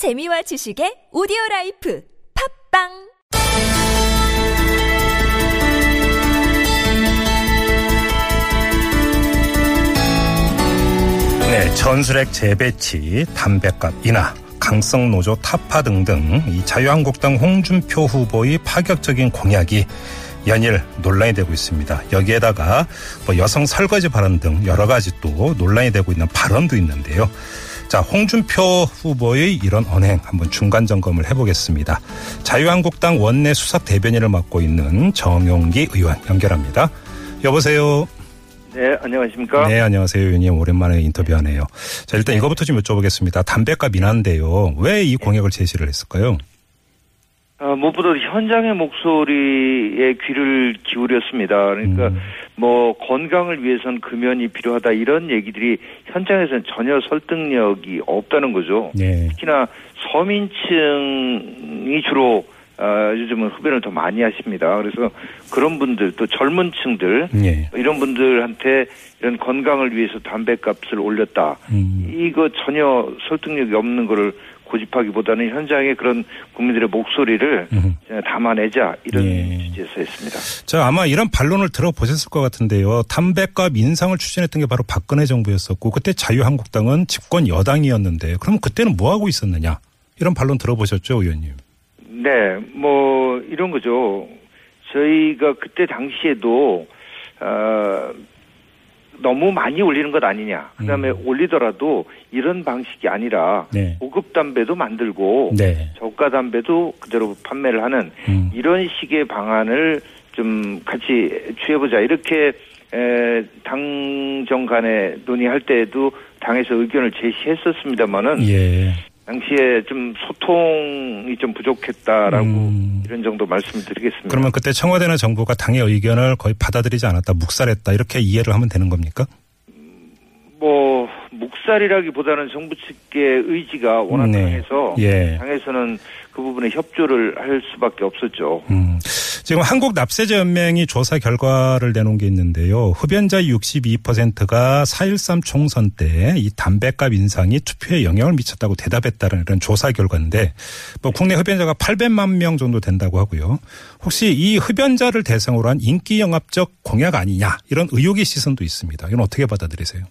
재미와 지식의 오디오 라이프 팟빵 네, 전술핵 재배치, 담배값 인하, 강성 노조 타파 등등 이 자유한국당 홍준표 후보의 파격적인 공약이 연일 논란이 되고 있습니다. 여기에다가 뭐 여성 설거지 발언 등 여러 가지 또 논란이 되고 있는 발언도 있는데요. 자, 홍준표 후보의 이런 언행 한번 중간 점검을 해보겠습니다. 자유한국당 원내 수석 대변인을 맡고 있는 정용기 의원 연결합니다. 여보세요. 네, 안녕하십니까? 네, 안녕하세요. 의원님. 오랜만에 인터뷰하네요. 자, 일단 이거부터 좀 여쭤보겠습니다. 담배값 인하인데요. 왜 이 공약을 제시를 했을까요? 아, 무엇보다 현장의 목소리에 귀를 기울였습니다. 그러니까 음. 뭐 건강을 위해선 금연이 필요하다 이런 얘기들이 현장에서는 전혀 설득력이 없다는 거죠. 네. 특히나 서민층이 주로 아, 요즘은 흡연을 더 많이 하십니다. 그래서 그런 분들 또 젊은 층들 예. 이런 분들한테 이런 건강을 위해서 담배값을 올렸다. 음. 이거 전혀 설득력이 없는 거를 고집하기보다는 현장의 그런 국민들의 목소리를 음. 담아내자 이런 예. 취지에서 했습니다. 자, 아마 이런 반론을 들어보셨을 것 같은데요. 담배값 인상을 추진했던 게 바로 박근혜 정부였었고, 그때 자유한국당은 집권 여당이었는데, 그럼 그때는 뭐 하고 있었느냐? 이런 반론 들어보셨죠, 의원님? 네, 뭐 이런 거죠. 저희가 그때 당시에도 어, 너무 많이 올리는 것 아니냐. 그다음에 올리더라도 이런 방식이 아니라 음. 네. 고급 담배도 만들고 네. 저가 담배도 그대로 판매를 하는 음. 이런 식의 방안을 좀 같이 취해보자 이렇게 에, 당정 간에 논의할 때에도 당에서 의견을 제시했었습니다마는 예. 당시에 좀 소통이 좀 부족했다라고 음. 이런 정도 말씀드리겠습니다. 그러면 그때 청와대나 정부가 당의 의견을 거의 받아들이지 않았다, 묵살했다, 이렇게 이해를 하면 되는 겁니까? 뭐 묵살이라기보다는 정부 측의 의지가 워낙 네. 강해서 예. 당에서는 그 부분에 협조를 할 수밖에 없었죠. 음. 지금 한국 납세자 연맹이 조사 결과를 내놓은 게 있는데요. 흡연자 62%가 4.13 총선 때 이 담배값 인상이 투표에 영향을 미쳤다고 대답했다는 이런 조사 결과인데 뭐 국내 흡연자가 800만 명 정도 된다고 하고요. 혹시 이 흡연자를 대상으로 한 인기 영합적 공약 아니냐 이런 의혹의 시선도 있습니다. 이건 어떻게 받아들이세요?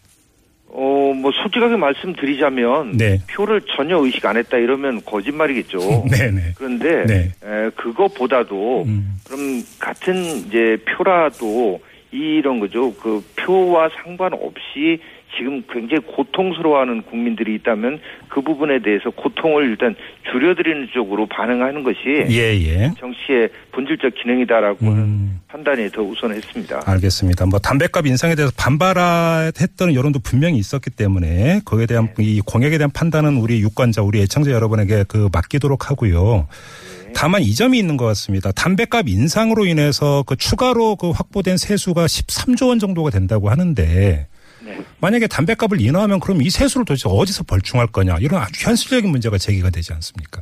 어, 뭐 솔직하게 말씀드리자면 네. 표를 전혀 의식 안 했다 이러면 거짓말이겠죠. 네네. 그런데 네. 에, 그것보다도 음. 그럼 같은 이제 표라도 이런 거죠. 그 표와 상관없이 지금 굉장히 고통스러워하는 국민들이 있다면 그 부분에 대해서 고통을 일단 줄여드리는 쪽으로 반응하는 것이 예 예. 정치의 본질적 기능이다라고 음. 판단이 더 우선했습니다. 알겠습니다. 뭐 담배값 인상에 대해서 반발했던 여론도 분명히 있었기 때문에 거기에 대한 이 공약에 대한 판단은 우리 유권자, 우리 애청자 여러분에게 그 맡기도록 하고요. 다만 이 점이 있는 것 같습니다. 담배값 인상으로 인해서 그 추가로 그 확보된 세수가 13조 원 정도가 된다고 하는데 네. 만약에 담배값을 인하하면 그럼 이 세수를 도대체 어디서 벌충할 거냐 이런 아주 현실적인 문제가 제기가 되지 않습니까?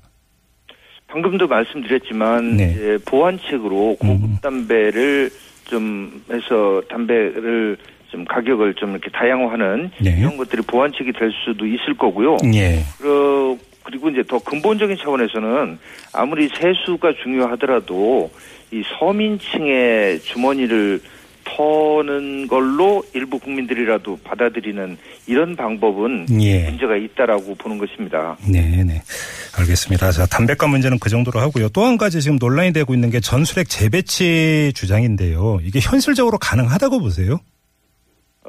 방금도 말씀드렸지만 네. 이제 보완책으로 고급 음. 담배를 좀 해서 담배를 좀 가격을 좀 이렇게 다양화하는 네. 이런 것들이 보완책이 될 수도 있을 거고요. 예. 그, 그리고 이제 더 근본적인 차원에서는 아무리 세수가 중요하더라도 이 서민층의 주머니를 터는 걸로 일부 국민들이라도 받아들이는 이런 방법은 예. 문제가 있다라고 보는 것입니다. 네 네. 알겠습니다. 자, 담배값 문제는 그 정도로 하고요. 또 한 가지 지금 논란이 되고 있는 게 전술핵 재배치 주장인데요. 이게 현실적으로 가능하다고 보세요?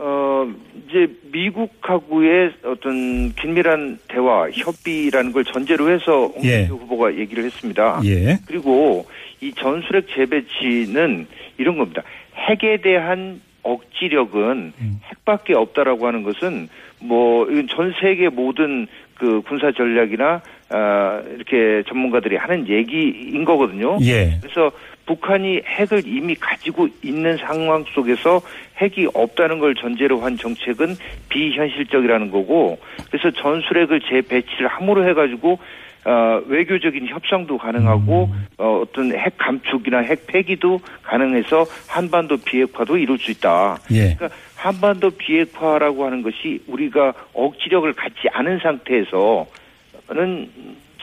어, 이제 미국하고의 어떤 긴밀한 대화, 협의라는 걸 전제로 해서 홍준표 예. 후보가 얘기를 했습니다. 예. 그리고 이 전술핵 재배치는 이런 겁니다. 핵에 대한 억지력은 음. 핵밖에 없다라고 하는 것은 뭐 전 세계 모든 그 군사 전략이나 아 이렇게 전문가들이 하는 얘기인 거거든요. 예. 그래서 북한이 핵을 이미 가지고 있는 상황 속에서 핵이 없다는 걸 전제로 한 정책은 비현실적이라는 거고 그래서 전술핵을 재배치를 함으로 해가지고 어, 외교적인 협상도 가능하고 어, 어떤 핵 감축이나 핵 폐기도 가능해서 한반도 비핵화도 이룰 수 있다. 예. 그러니까 한반도 비핵화라고 하는 것이 우리가 억지력을 갖지 않은 상태에서는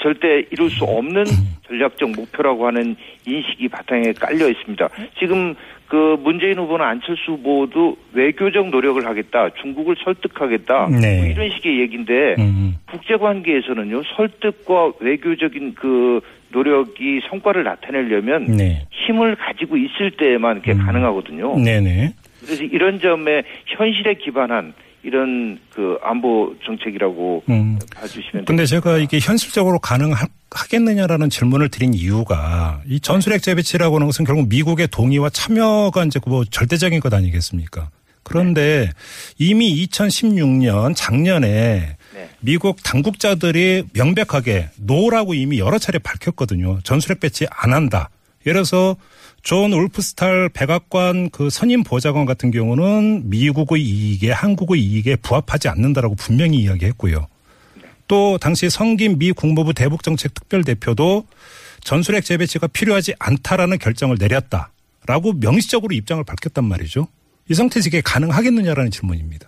절대 이룰 수 없는 전략적 목표라고 하는 인식이 바탕에 깔려 있습니다. 지금 그 문재인 후보나 안철수 후보도 외교적 노력을 하겠다, 중국을 설득하겠다, 네. 뭐 이런 식의 얘기인데 음. 국제 관계에서는요 설득과 외교적인 그 노력이 성과를 나타내려면 네. 힘을 가지고 있을 때만 그게 음. 가능하거든요. 네네. 그래서 이런 점에 현실에 기반한 이런 그 안보 정책이라고 음. 봐주시면 근데 제가 이게 현실적으로 가능하겠느냐라는 질문을 드린 이유가 이 전술핵 재배치라고 하는 것은 결국 미국의 동의와 참여가 이제 뭐 절대적인 것 아니겠습니까? 그런데 이미 2016년 작년에 네. 미국 당국자들이 명백하게 no라고 이미 여러 차례 밝혔거든요. 전술핵 배치 안 한다. 예를 들어서 존 울프스탈 백악관 그 선임 보좌관 같은 경우는 미국의 이익에 한국의 이익에 부합하지 않는다라고 분명히 이야기했고요. 또 당시 성김 미 국무부 대북정책 특별대표도 전술핵 재배치가 필요하지 않다라는 결정을 내렸다라고 명시적으로 입장을 밝혔단 말이죠. 이 상태에서 이게 가능하겠느냐라는 질문입니다.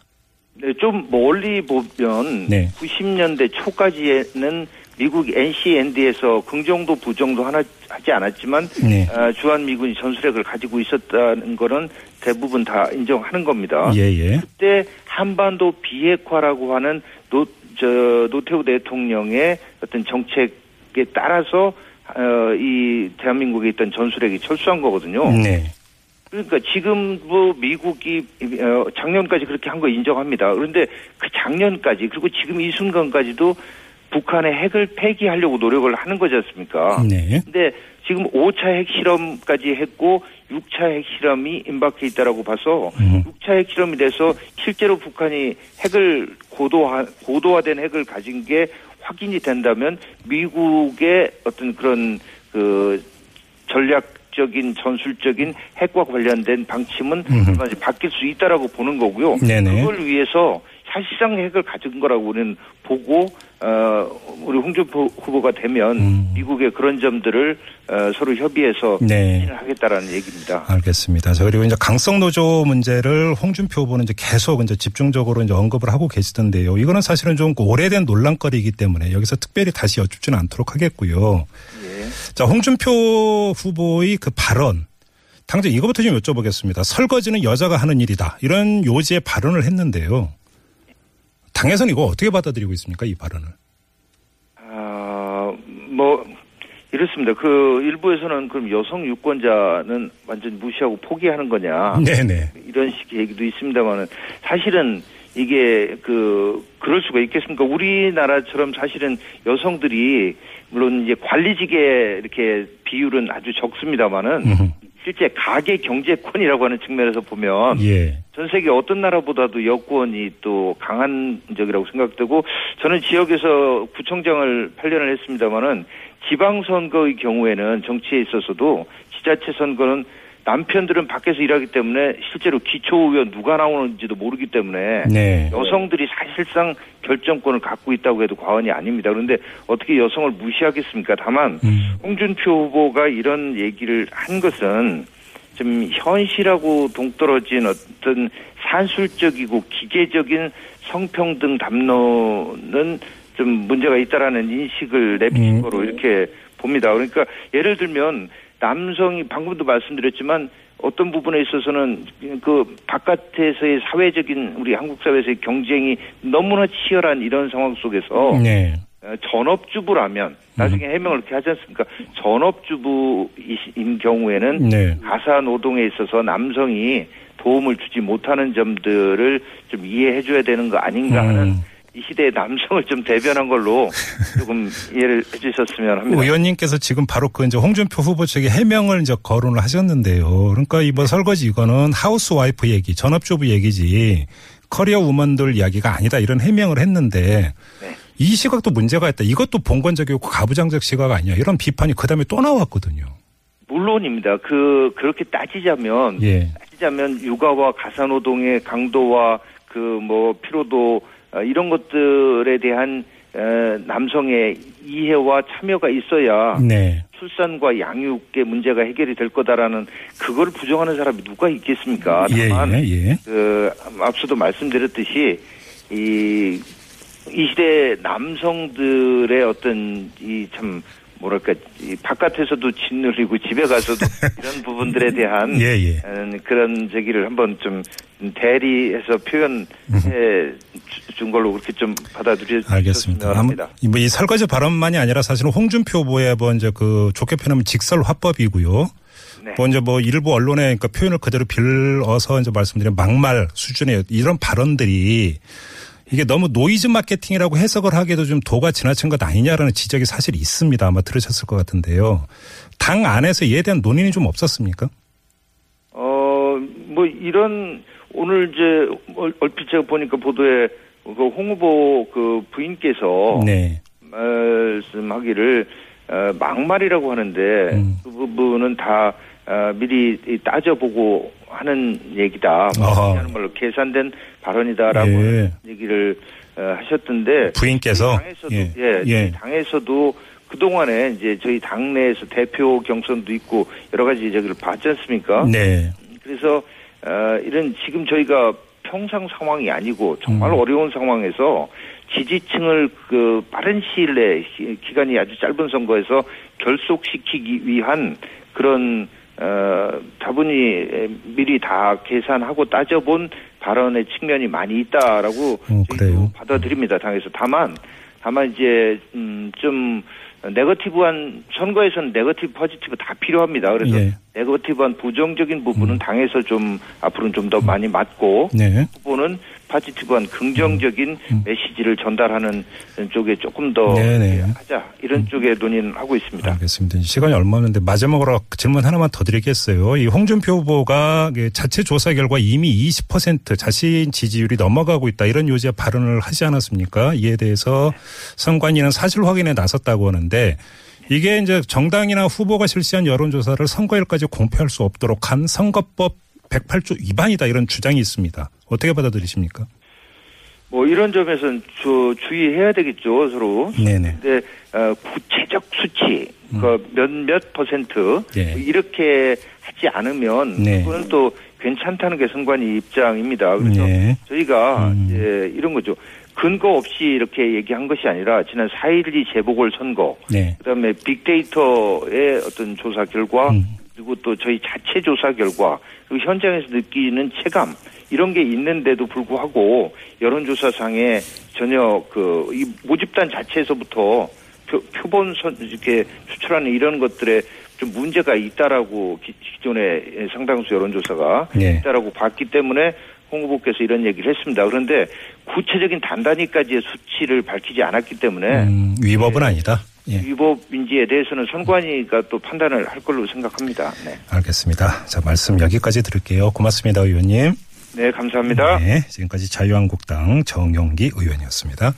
네, 좀 멀리 보면 네. 90년대 초까지에는 미국 NCND에서 긍정도 부정도 하나 하지 않았지만 네. 어, 주한 미군이 전술핵을 가지고 있었다는 거는 대부분 다 인정하는 겁니다. 예, 예. 그때 한반도 비핵화라고 하는 노, 저, 노태우 대통령의 어떤 정책에 따라서 어, 이 대한민국에 있던 전술핵이 철수한 거거든요. 네. 그러니까 지금 뭐 미국이 어, 작년까지 그렇게 한 거 인정합니다. 그런데 그 작년까지 그리고 지금 이 순간까지도 북한의 핵을 폐기하려고 노력을 하는 거지 않습니까? 네. 근데 지금 5차 핵실험까지 했고 6차 핵실험이 임박해 있다라고 봐서 음. 6차 핵실험이 돼서 실제로 북한이 핵을 고도화 고도화된 핵을 가진 게 확인이 된다면 미국의 어떤 그런 그 전략적인 전술적인 핵과 관련된 방침은. 얼마든지 바뀔 수 있다라고 보는 거고요. 네네. 그걸 위해서 사실상 핵을 가진 거라고 우리는 보고 어 우리 홍준표 후보가 되면 음. 미국의 그런 점들을 어, 서로 협의해서 네. 하겠다라는 얘기입니다. 알겠습니다. 자, 그리고 이제 강성 노조 문제를 홍준표 후보는 이제 계속 이제 집중적으로 이제 언급을 하고 계시던데요. 이거는 사실은 좀 오래된 논란거리이기 때문에 여기서 특별히 다시 여쭙지는 않도록 하겠고요. 예. 자, 홍준표 후보의 그 발언. 당장 이거부터 좀 여쭤보겠습니다. 설거지는 여자가 하는 일이다. 이런 요지의 발언을 했는데요. 당에서는 이거 어떻게 받아들이고 있습니까? 이 발언을. 아, 뭐 이렇습니다. 그 일부에서는 그럼 여성 유권자는 완전 무시하고 포기하는 거냐 네네. 이런 식의 얘기도 있습니다만은 사실은 이게 그 그럴 수가 있겠습니까? 우리나라처럼 사실은 여성들이 물론 이제 관리직에 이렇게 비율은 아주 적습니다만은. 실제 가계 경제권이라고 하는 측면에서 보면 예. 전 세계 어떤 나라보다도 여권이 또 강한 적이라고 생각되고 저는 지역에서 구청장을 8년을 했습니다마는 지방선거의 경우에는 정치에 있어서도 지자체 선거는 남편들은 밖에서 일하기 때문에 실제로 기초의원 누가 나오는지도 모르기 때문에 네. 여성들이 사실상 결정권을 갖고 있다고 해도 과언이 아닙니다. 그런데 어떻게 여성을 무시하겠습니까? 다만 음. 홍준표 후보가 이런 얘기를 한 것은 좀 현실하고 동떨어진 어떤 산술적이고 기계적인 성평등 담론은 좀 문제가 있다라는 인식을 내비친 음. 거로 이렇게 봅니다. 그러니까 예를 들면 남성이 방금도 말씀드렸지만 어떤 부분에 있어서는 그 바깥에서의 사회적인 우리 한국 사회에서의 경쟁이 너무나 치열한 이런 상황 속에서 네. 어, 전업주부라면 나중에 해명을 이렇게 하지 않습니까? 전업주부인 경우에는 네. 가사 노동에 있어서 남성이 도움을 주지 못하는 점들을 좀 이해해 줘야 되는 거 아닌가 하는 음. 이 시대의 남성을 좀 대변한 걸로 조금 이해를 해주셨으면 합니다. 의원님께서 지금 바로 그 이제 홍준표 후보 측에 해명을 이제 거론을 하셨는데요. 그러니까 이번 설거지 이거는 하우스 와이프 얘기, 전업주부 얘기지 커리어 우먼들 이야기가 아니다 이런 해명을 했는데 네. 이 시각도 문제가 있다. 이것도 봉건적이고 가부장적 시각 아니야. 이런 비판이 그 다음에 또 나왔거든요. 물론입니다. 그 그렇게 따지자면 예. 따지자면 육아와 가사노동의 강도와 그 뭐 피로도 어, 이런 것들에 대한 어, 남성의 이해와 참여가 있어야 네. 출산과 양육의 문제가 해결이 될 거다라는 그걸 부정하는 사람이 누가 있겠습니까? 예, 다만 예, 예. 그 앞서도 말씀드렸듯이 이 이 시대 남성들의 어떤 이 참 뭐랄까 이 바깥에서도 짓눌리고 집에 가서도 이런 부분들에 대한 예, 예. 음, 그런 제기를 한번 좀 대리해서 표현해 주- 준 걸로 그렇게 좀 받아들여주셨으면 알겠습니다. 뭐이 설거지 발언만이 아니라 사실은 홍준표 후보의 뭐 이제 그 좋게 표현하면 직설 화법이고요. 네. 뭐뭐 일부 언론에 그러니까 표현을 그대로 빌어서 이제 말씀드린 막말 수준의 이런 발언들이 이게 너무 노이즈 마케팅이라고 해석을 하기에도 좀 도가 지나친 것 아니냐라는 지적이 사실 있습니다. 아마 들으셨을 것 같은데요. 당 안에서 이에 대한 논의는 좀 없었습니까? 어, 뭐 이런 오늘 이제 얼- 얼핏 제가 보니까 보도에 그 홍 후보 그 부인께서 네. 말씀하기를 어, 막말이라고 하는데 음. 그 부분은 다 어, 미리 이 따져보고 하는 얘기다. 하는 말로 계산된 발언이다라고 예. 얘기를 어, 하셨던데 부인께서 당에서도 예. 예, 예. 당에서도 그 동안에 이제 저희 당내에서 대표 경선도 있고 여러 가지 저기를 봤지 않습니까? 네. 그래서 어, 이런 지금 저희가 평상 상황이 아니고 정말 음. 어려운 상황에서 지지층을 그 빠른 시일 기- 기간이 아주 짧은 선거에서 결속시키기 위한 그런 어, 다분히 미리 다 계산하고 따져본 발언의 측면이 많이 있다라고 어, 그래요? 받아들입니다. 당에서 다만 다만 이제 음, 좀 네거티브한 선거에서는 네거티브 포지티브 다 필요합니다. 그래서 예. 네거티브한 부정적인 부분은 당에서 좀 앞으로는 좀 더 많이 맞고 네. 후보는 포지티브한 긍정적인 메시지를 전달하는 쪽에 조금 더 음. 네네. 음. 하자 이런 쪽에 논의는 하고 있습니다. 알겠습니다. 시간이 얼마 없는데 마지막으로 질문 하나만 더 드리겠어요. 이 홍준표 후보가 그 자체 조사 결과 이미 20% 자신 지지율이 넘어가고 있다 이런 요지의 발언을 하지 않았습니까? 이에 대해서 선관위는 사실 확인에 나섰다고 하는데 이게 이제 정당이나 후보가 실시한 여론조사를 선거일까지 공표할 수 없도록 한 선거법 108조 위반이다 이런 주장이 있습니다. 어떻게 받아들이십니까? 뭐 이런 점에서는 주, 주의해야 되겠죠 서로. 네네. 근데 어, 구체적 수치 그 몇몇 퍼센트 음. 예. 이렇게 하지 않으면 네. 그건 또 괜찮다는 게 선관위 입장입니다. 그래서 네. 저희가 음. 이제 이런 거죠. 근거 없이 이렇게 얘기한 것이 아니라 지난 4.12 재보궐 선거 네. 그다음에 빅데이터의 어떤 조사 결과 음. 그리고 또 저희 자체 조사 결과 그리고 현장에서 느끼는 체감 이런 게 있는데도 불구하고 여론조사상에 전혀 그 이 모집단 자체에서부터 표, 표본 선 이렇게 추출하는 이런 것들에 좀 문제가 있다라고 기, 기존의 상당수 여론조사가 네. 있다라고 봤기 때문에 홍 후보께서 이런 얘기를 했습니다. 그런데 구체적인 단단히까지의 수치를 밝히지 않았기 때문에 음, 위법은 아니다. 예. 위법인지에 대해서는 선관위가 또 판단을 할 걸로 생각합니다. 네, 알겠습니다. 자, 말씀 여기까지 들을게요. 고맙습니다, 의원님. 네 감사합니다. 네, 지금까지 자유한국당 정용기 의원이었습니다.